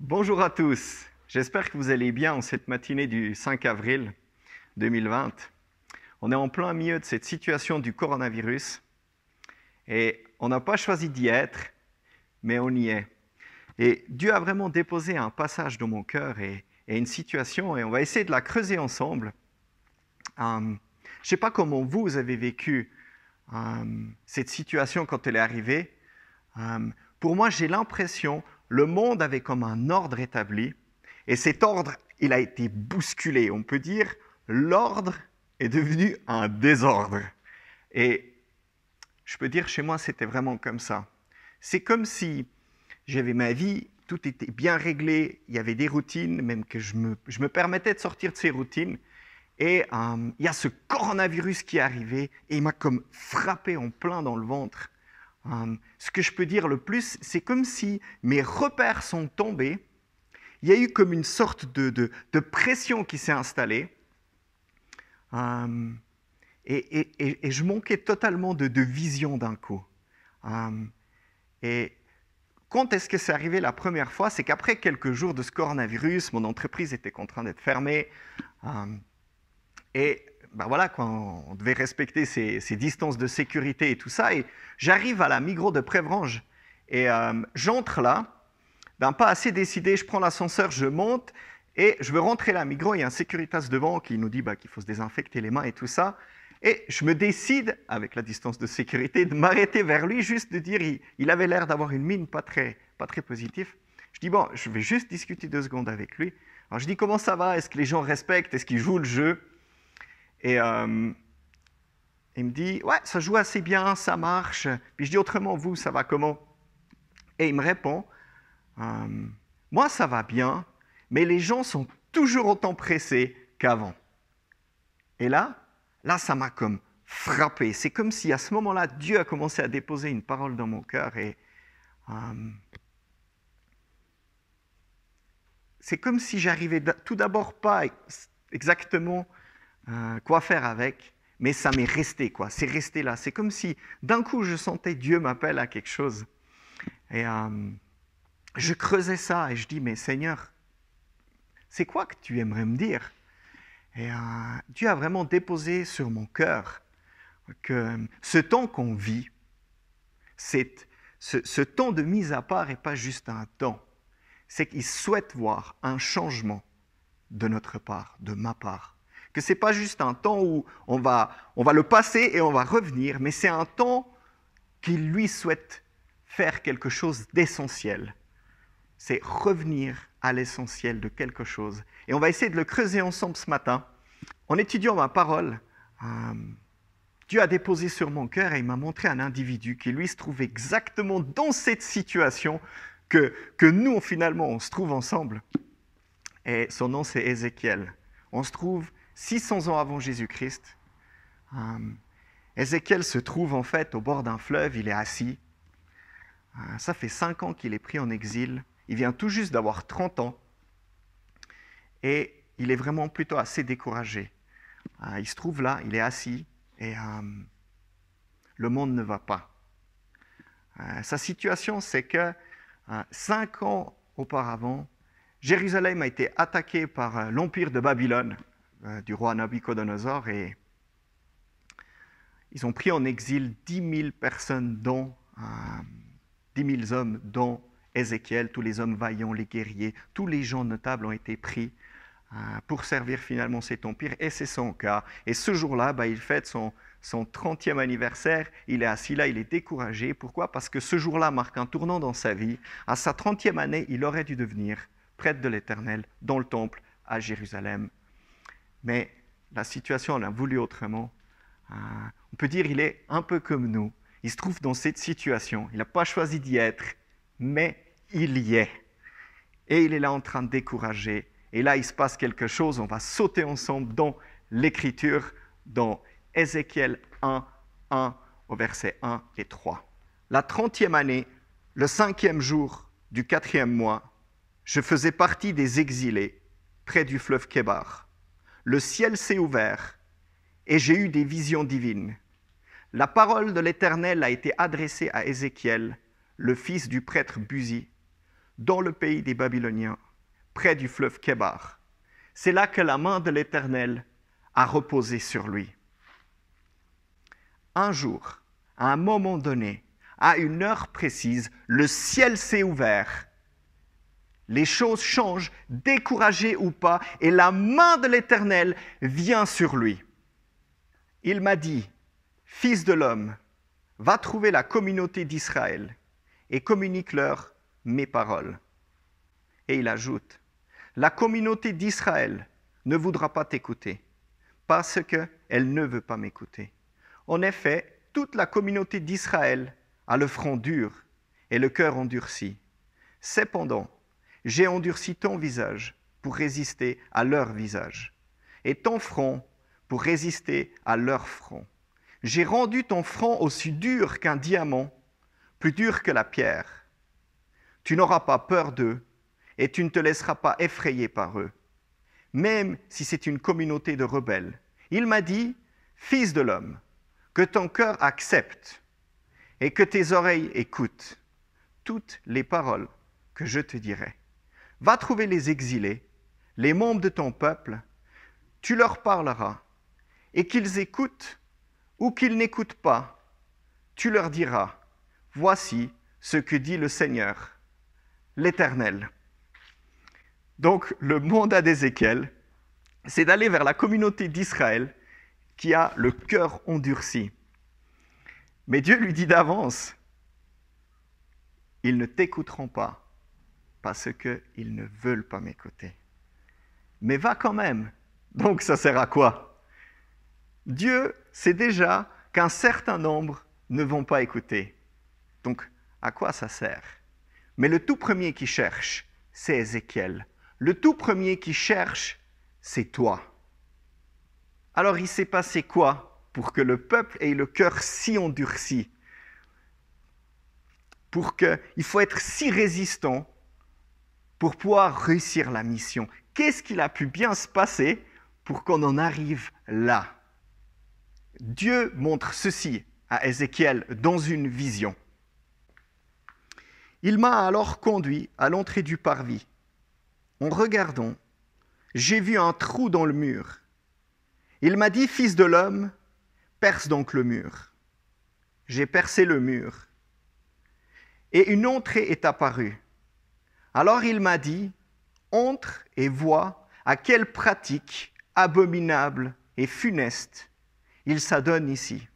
Bonjour à tous. J'espère que vous allez bien en cette matinée du 5 avril 2020. On est en plein milieu de cette situation du coronavirus et on n'a pas choisi d'y être, mais on y est. Et Dieu a vraiment déposé un passage dans mon cœur et, une situation et on va essayer de la creuser ensemble. Euh, je ne sais pas comment vous avez vécu euh, cette situation quand elle est arrivée. Euh, pour moi, j'ai l'impression le monde avait comme un ordre établi, et cet ordre, il a été bousculé. On peut dire, l'ordre est devenu un désordre. Et je peux dire, chez moi, c'était vraiment comme ça. C'est comme si j'avais ma vie, tout était bien réglé, il y avait des routines, même que je me, je me permettais de sortir de ces routines. Et euh, il y a ce coronavirus qui est arrivé et il m'a comme frappé en plein dans le ventre. Euh, ce que je peux dire le plus, c'est comme si mes repères sont tombés. Il y a eu comme une sorte de, pression qui s'est installée. Euh, et, je manquais totalement de, vision d'un coup. Euh, et quand est-ce que c'est arrivé la première fois? C'est qu'après quelques jours de ce coronavirus, mon entreprise était contrainte d'être fermée. et ben voilà, quand on devait respecter ces, distances de sécurité et tout ça. Et j'arrive à la Migros de Prévrange et euh, j'entre là, d'un pas assez décidé, je prends l'ascenseur, je monte et je veux rentrer à la Migros. Il y a un sécuritas devant qui nous dit bah, qu'il faut se désinfecter les mains et tout ça. Et je me décide, avec la distance de sécurité, de m'arrêter vers lui, juste de dire, il, avait l'air d'avoir une mine pas très, pas très positive. Je dis, bon, je vais juste discuter deux secondes avec lui. Alors je dis, comment ça va? Est-ce que les gens respectent? Est-ce qu'ils jouent le jeu? Et euh, il me dit, ouais, ça joue assez bien, ça marche. Puis je dis, autrement, vous, ça va comment? Et il me répond, euh, moi, ça va bien, mais les gens sont toujours autant pressés qu'avant. Et là, là, ça m'a comme frappé. C'est comme si à ce moment-là, Dieu a commencé à déposer une parole dans mon cœur et euh, c'est comme si j'arrivais tout d'abord pas exactement euh, quoi faire avec, mais ça m'est resté, quoi. C'est resté là. C'est comme si d'un coup je sentais Dieu m'appelle à quelque chose. Et euh, je creusais ça et je dis, mais Seigneur, c'est quoi que tu aimerais me dire? Et euh, Dieu a vraiment déposé sur mon cœur que ce temps qu'on vit, c'est, ce, ce temps de mise à part n'est pas juste un temps. C'est qu'il souhaite voir un changement de notre part, de ma part que ce n'est pas juste un temps où on va, on va le passer et on va revenir, mais c'est un temps qu'il lui souhaite faire quelque chose d'essentiel. C'est revenir à l'essentiel de quelque chose. Et on va essayer de le creuser ensemble ce matin. En étudiant ma parole, euh, Dieu a déposé sur mon cœur et il m'a montré un individu qui, lui, se trouve exactement dans cette situation que, que nous, finalement, on se trouve ensemble. Et son nom, c'est Ézéchiel. On se trouve 600 ans avant Jésus-Christ. Euh, Ézéchiel se trouve en fait au bord d'un fleuve, il est assis. Euh, ça fait 5 ans qu'il est pris en exil. Il vient tout juste d'avoir 30 ans. Et il est vraiment plutôt assez découragé. Euh, il se trouve là, il est assis, et le monde ne va pas. sa situation, c'est que 5 ans auparavant, Jérusalem a été attaquée par l'empire de Babylone. Euh, du roi Nabucodonosor et ils ont pris en exil 10 000 personnes, dont euh, 10 000 hommes, dont Ézéchiel, tous les hommes vaillants, les guerriers, tous les gens notables ont été pris euh, pour servir finalement cet empire, et c'est son cas. Et ce jour-là, bah, il fête son, son 30e anniversaire, il est assis là, il est découragé. Pourquoi? Parce que ce jour-là marque un tournant dans sa vie. À sa 30e année, il aurait dû devenir prêtre de l'Éternel dans le temple à Jérusalem. Mais la situation, on a voulu autrement. Euh, on peut dire qu'il est un peu comme nous. Il se trouve dans cette situation. Il n'a pas choisi d'y être, mais il y est. Et il est là en train de décourager. Et là, il se passe quelque chose. On va sauter ensemble dans l'Écriture, dans Ézéchiel 1, 1 au verset 1 et 3. La trentième année, le cinquième jour du quatrième mois, je faisais partie des exilés près du fleuve Kébar le ciel s'est ouvert et j'ai eu des visions divines. La parole de l'Éternel a été adressée à Ézéchiel, le fils du prêtre Buzi. dans le pays des Babyloniens, près du fleuve Kébar. C'est là que la main de l'Éternel a reposé sur lui. Un jour, à un moment donné, à une heure précise, le ciel s'est ouvert. Les choses changent, découragé ou pas, et la main de l'Éternel vient sur lui. Il m'a dit, Fils de l'homme, va trouver la communauté d'Israël et communique-leur mes paroles. Et il ajoute, la communauté d'Israël ne voudra pas t'écouter parce qu'elle ne veut pas m'écouter. En effet, toute la communauté d'Israël a le front dur et le cœur endurci. Cependant, j'ai endurci ton visage pour résister à leur visage, et ton front pour résister à leur front. J'ai rendu ton front aussi dur qu'un diamant, plus dur que la pierre. Tu n'auras pas peur d'eux, et tu ne te laisseras pas effrayer par eux, même si c'est une communauté de rebelles. Il m'a dit, Fils de l'homme, que ton cœur accepte et que tes oreilles écoutent toutes les paroles que je te dirai. Va trouver les exilés, les membres de ton peuple, tu leur parleras, et qu'ils écoutent ou qu'ils n'écoutent pas, tu leur diras, voici ce que dit le Seigneur, l'Éternel. Donc le mandat d'Ézéchiel, c'est d'aller vers la communauté d'Israël qui a le cœur endurci. Mais Dieu lui dit d'avance, ils ne t'écouteront pas parce qu'ils ne veulent pas m'écouter. Mais va quand même. Donc ça sert à quoi? Dieu sait déjà qu'un certain nombre ne vont pas écouter. Donc à quoi ça sert? Mais le tout premier qui cherche, c'est Ézéchiel. Le tout premier qui cherche, c'est toi. Alors il s'est passé quoi pour que le peuple ait le cœur si endurci? Pour que, il faut être si résistant pour pouvoir réussir la mission. Qu'est-ce qu'il a pu bien se passer pour qu'on en arrive là? Dieu montre ceci à Ézéchiel dans une vision. Il m'a alors conduit à l'entrée du parvis. En regardant, j'ai vu un trou dans le mur. Il m'a dit, Fils de l'homme, perce donc le mur. J'ai percé le mur. Et une entrée est apparue. Alors il m'a dit, entre et vois à quelle pratique abominable et funeste il s'adonne ici.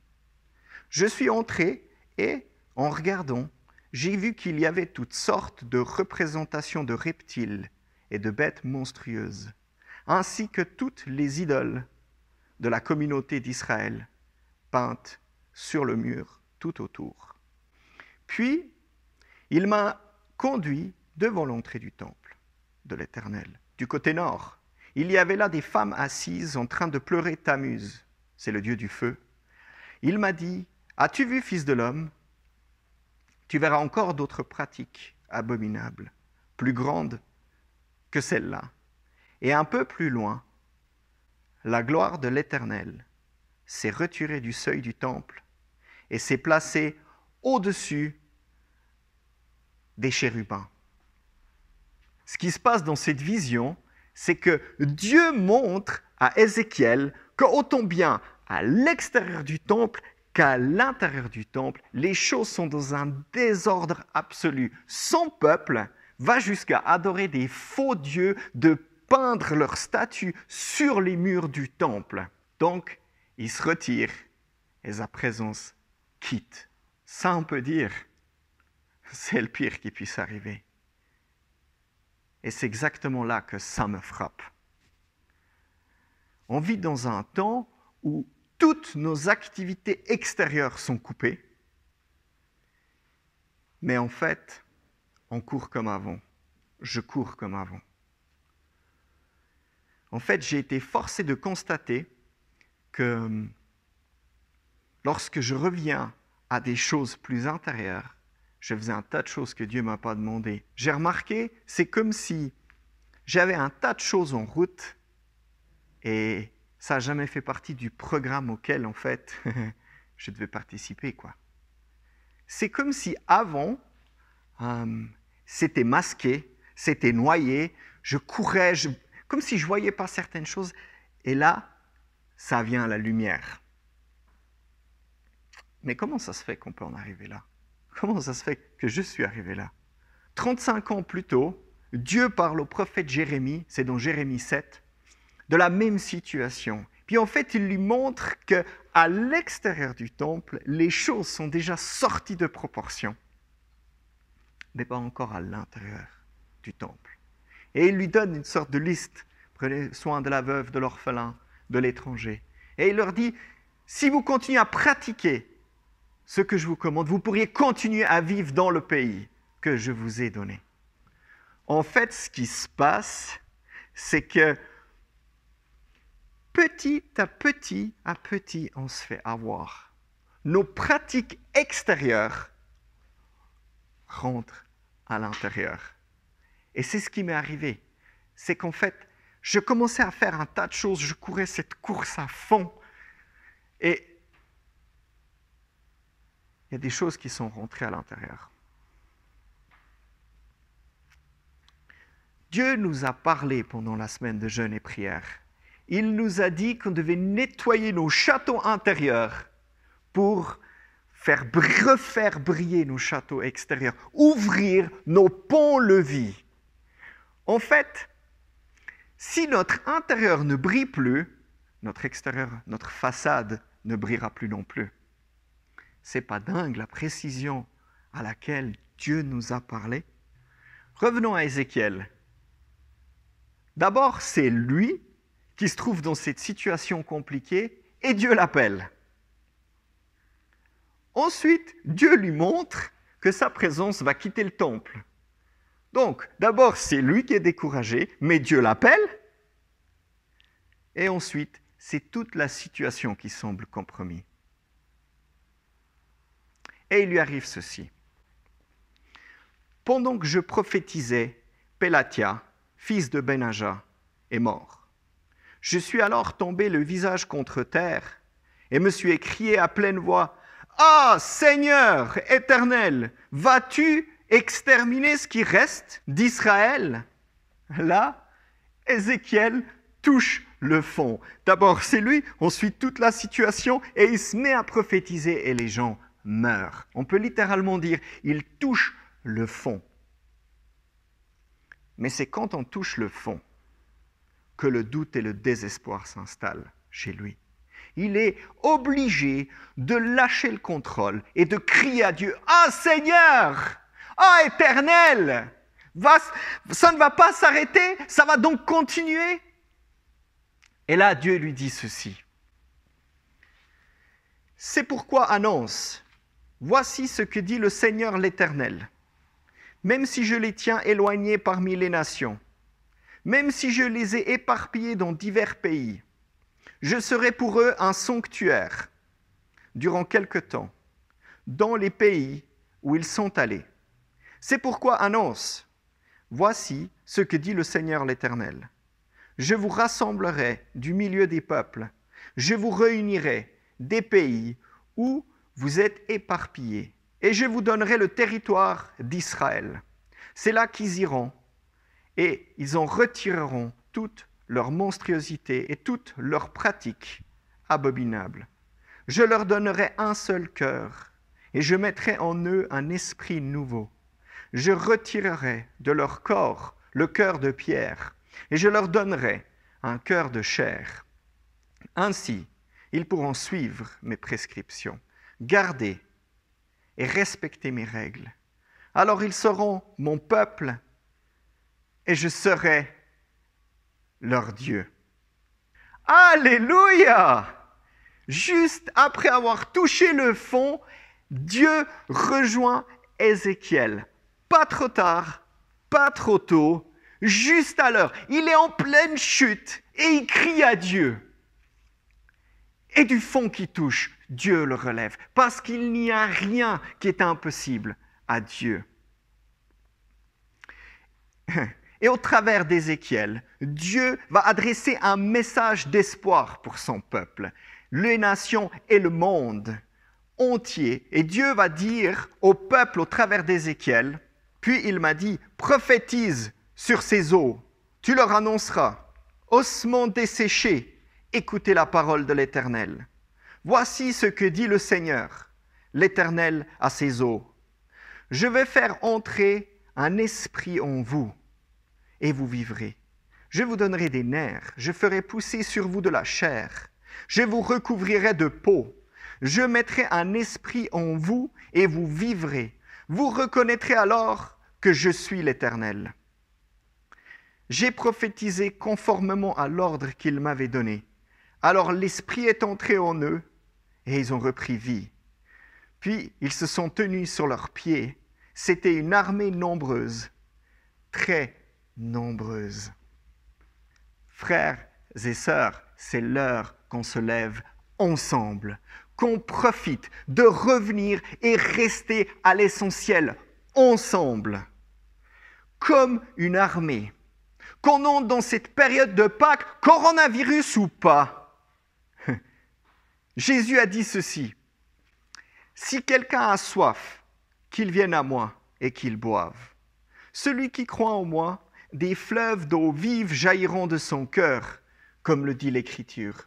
Je suis entré et, en regardant, j'ai vu qu'il y avait toutes sortes de représentations de reptiles et de bêtes monstrueuses, ainsi que toutes les idoles de la communauté d'Israël peintes sur le mur tout autour. Puis, il m'a conduit devant l'entrée du temple de l'Éternel, du côté nord. Il y avait là des femmes assises en train de pleurer Tammuz, c'est le dieu du feu. Il m'a dit, As-tu vu, fils de l'homme? Tu verras encore d'autres pratiques abominables, plus grandes que celle-là. Et un peu plus loin, la gloire de l'Éternel s'est retirée du seuil du temple et s'est placée au-dessus des chérubins. Ce qui se passe dans cette vision, c'est que Dieu montre à Ézéchiel que autant bien à l'extérieur du temple qu'à l'intérieur du temple, les choses sont dans un désordre absolu. Son peuple va jusqu'à adorer des faux dieux, de peindre leurs statues sur les murs du temple. Donc, il se retire et sa présence quitte. Ça, on peut dire, c'est le pire qui puisse arriver. Et c'est exactement là que ça me frappe. On vit dans un temps où toutes nos activités extérieures sont coupées, mais en fait, on court comme avant. Je cours comme avant. En fait, j'ai été forcé de constater que lorsque je reviens à des choses plus intérieures, je faisais un tas de choses que Dieu m'a pas demandé. J'ai remarqué, c'est comme si j'avais un tas de choses en route et ça n'a jamais fait partie du programme auquel, en fait, je devais participer. quoi. C'est comme si avant, euh, c'était masqué, c'était noyé, je courais, comme si je ne voyais pas certaines choses. Et là, ça vient à la lumière. Mais comment ça se fait qu'on peut en arriver là? Comment ça se fait que je suis arrivé là? 35 ans plus tôt, Dieu parle au prophète Jérémie, c'est dans Jérémie 7, de la même situation. Puis en fait, il lui montre que à l'extérieur du temple, les choses sont déjà sorties de proportion, mais pas encore à l'intérieur du temple. Et il lui donne une sorte de liste. Prenez soin de la veuve, de l'orphelin, de l'étranger. Et il leur dit, si vous continuez à pratiquer ce que je vous commande, vous pourriez continuer à vivre dans le pays que je vous ai donné. En fait, ce qui se passe, c'est que petit à petit à petit, on se fait avoir. Nos pratiques extérieures rentrent à l'intérieur. Et c'est ce qui m'est arrivé. C'est qu'en fait, je commençais à faire un tas de choses, je courais cette course à fond. Et il y a des choses qui sont rentrées à l'intérieur. Dieu nous a parlé pendant la semaine de jeûne et prière. Il nous a dit qu'on devait nettoyer nos châteaux intérieurs pour faire refaire briller nos châteaux extérieurs, ouvrir nos ponts-levis. En fait, si notre intérieur ne brille plus, notre extérieur, notre façade ne brillera plus non plus. C'est pas dingue la précision à laquelle Dieu nous a parlé. Revenons à Ézéchiel. D'abord, c'est lui qui se trouve dans cette situation compliquée et Dieu l'appelle. Ensuite, Dieu lui montre que sa présence va quitter le temple. Donc, d'abord, c'est lui qui est découragé, mais Dieu l'appelle. Et ensuite, c'est toute la situation qui semble compromise. Et il lui arrive ceci. Pendant que je prophétisais, Pélatia, fils de Benaja, est mort. Je suis alors tombé le visage contre terre et me suis écrié à pleine voix, Ah Seigneur éternel, vas-tu exterminer ce qui reste d'Israël? Là, Ézéchiel touche le fond. D'abord c'est lui, ensuite toute la situation, et il se met à prophétiser et les gens meurent. On peut littéralement dire, il touche le fond. Mais c'est quand on touche le fond que le doute et le désespoir s'installent chez lui. Il est obligé de lâcher le contrôle et de crier à Dieu, Ah Seigneur, Ah Éternel, ça ne va pas s'arrêter, ça va donc continuer? Et là, Dieu lui dit ceci. C'est pourquoi annonce, voici ce que dit le Seigneur l'Éternel même si je les tiens éloignés parmi les nations, même si je les ai éparpillés dans divers pays, je serai pour eux un sanctuaire durant quelque temps dans les pays où ils sont allés. C'est pourquoi annonce, voici ce que dit le Seigneur l'Éternel. Je vous rassemblerai du milieu des peuples, je vous réunirai des pays où vous êtes éparpillés et je vous donnerai le territoire d'Israël. C'est là qu'ils iront, et ils en retireront toute leur monstruosité et toutes leurs pratiques abominables. Je leur donnerai un seul cœur, et je mettrai en eux un esprit nouveau. Je retirerai de leur corps le cœur de pierre, et je leur donnerai un cœur de chair. Ainsi, ils pourront suivre mes prescriptions, garder et respecter mes règles. Alors ils seront mon peuple et je serai leur Dieu. Alléluia Juste après avoir touché le fond, Dieu rejoint Ézéchiel. Pas trop tard, pas trop tôt, juste à l'heure. Il est en pleine chute et il crie à Dieu. Et du fond qui touche, Dieu le relève, parce qu'il n'y a rien qui est impossible à Dieu. Et au travers d'Ézéchiel, Dieu va adresser un message d'espoir pour son peuple, les nations et le monde entier. Et Dieu va dire au peuple au travers d'Ézéchiel, Puis il m'a dit, prophétise sur ces eaux, tu leur annonceras, ossements desséchés, écoutez la parole de l'Éternel. Voici ce que dit le Seigneur, l'Éternel à ces eaux. Je vais faire entrer un esprit en vous, et vous vivrez. Je vous donnerai des nerfs, je ferai pousser sur vous de la chair, je vous recouvrirai de peau, je mettrai un esprit en vous, et vous vivrez. Vous reconnaîtrez alors que je suis l'Éternel. J'ai prophétisé conformément à l'ordre qu'il m'avait donné. Alors l'Esprit est entré en eux, et ils ont repris vie. Puis ils se sont tenus sur leurs pieds. C'était une armée nombreuse, très nombreuse. Frères et sœurs, c'est l'heure qu'on se lève ensemble, qu'on profite de revenir et rester à l'essentiel ensemble, comme une armée, qu'on entre dans cette période de Pâques, coronavirus ou pas. Jésus a dit ceci, si quelqu'un a soif, qu'il vienne à moi et qu'il boive. Celui qui croit en moi, des fleuves d'eau vive jailliront de son cœur, comme le dit l'Écriture.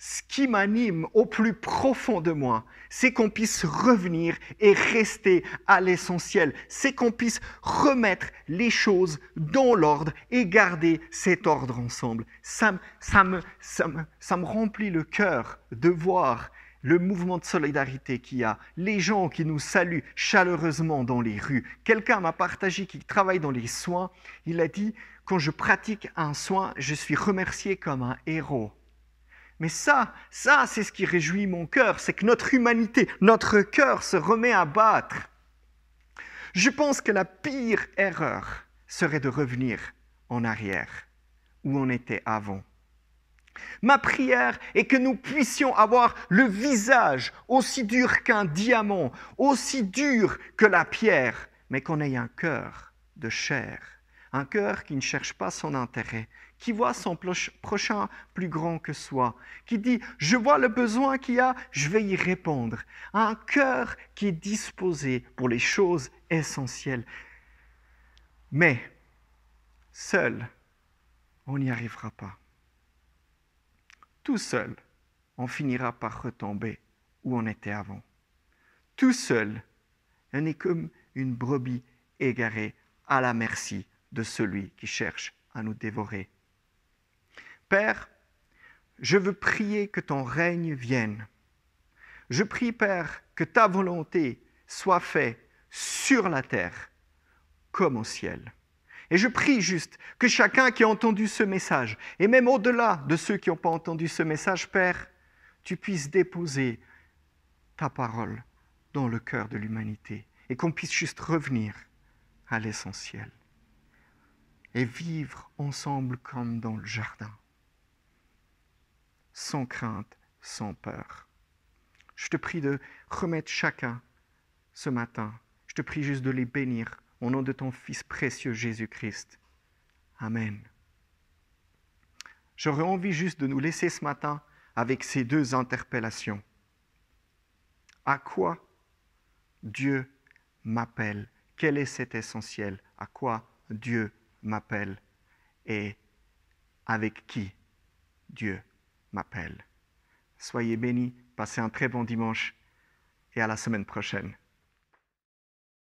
Ce qui m'anime au plus profond de moi, c'est qu'on puisse revenir et rester à l'essentiel. C'est qu'on puisse remettre les choses dans l'ordre et garder cet ordre ensemble. Ça, me, me remplit le cœur de voir le mouvement de solidarité qu'il y a, les gens qui nous saluent chaleureusement dans les rues. Quelqu'un m'a partagé qui travaille dans les soins. Il a dit, quand je pratique un soin, je suis remercié comme un héros. Mais ça, ça, c'est ce qui réjouit mon cœur, c'est que notre humanité, notre cœur se remet à battre. Je pense que la pire erreur serait de revenir en arrière, où on était avant. Ma prière est que nous puissions avoir le visage aussi dur qu'un diamant, aussi dur que la pierre, mais qu'on ait un cœur de chair, un cœur qui ne cherche pas son intérêt, qui voit son prochain plus grand que soi, qui dit, je vois le besoin qu'il y a, je vais y répondre. Un cœur qui est disposé pour les choses essentielles. Mais seul, on n'y arrivera pas tout seul, on finira par retomber où on était avant. Tout seul, on est comme une brebis égarée à la merci de celui qui cherche à nous dévorer. Père, je veux prier que ton règne vienne. Je prie, Père, que ta volonté soit faite sur la terre comme au ciel. Et je prie juste que chacun qui a entendu ce message, et même au-delà de ceux qui n'ont pas entendu ce message, Père, tu puisses déposer ta parole dans le cœur de l'humanité et qu'on puisse juste revenir à l'essentiel et vivre ensemble comme dans le jardin, sans crainte, sans peur. Je te prie de remettre chacun ce matin, je te prie juste de les bénir au nom de ton Fils précieux Jésus-Christ. Amen. J'aurais envie juste de nous laisser ce matin avec ces deux interpellations. À quoi Dieu m'appelle? Quel est cet essentiel? À quoi Dieu m'appelle Et avec qui Dieu m'appelle Soyez bénis, passez un très bon dimanche et à la semaine prochaine.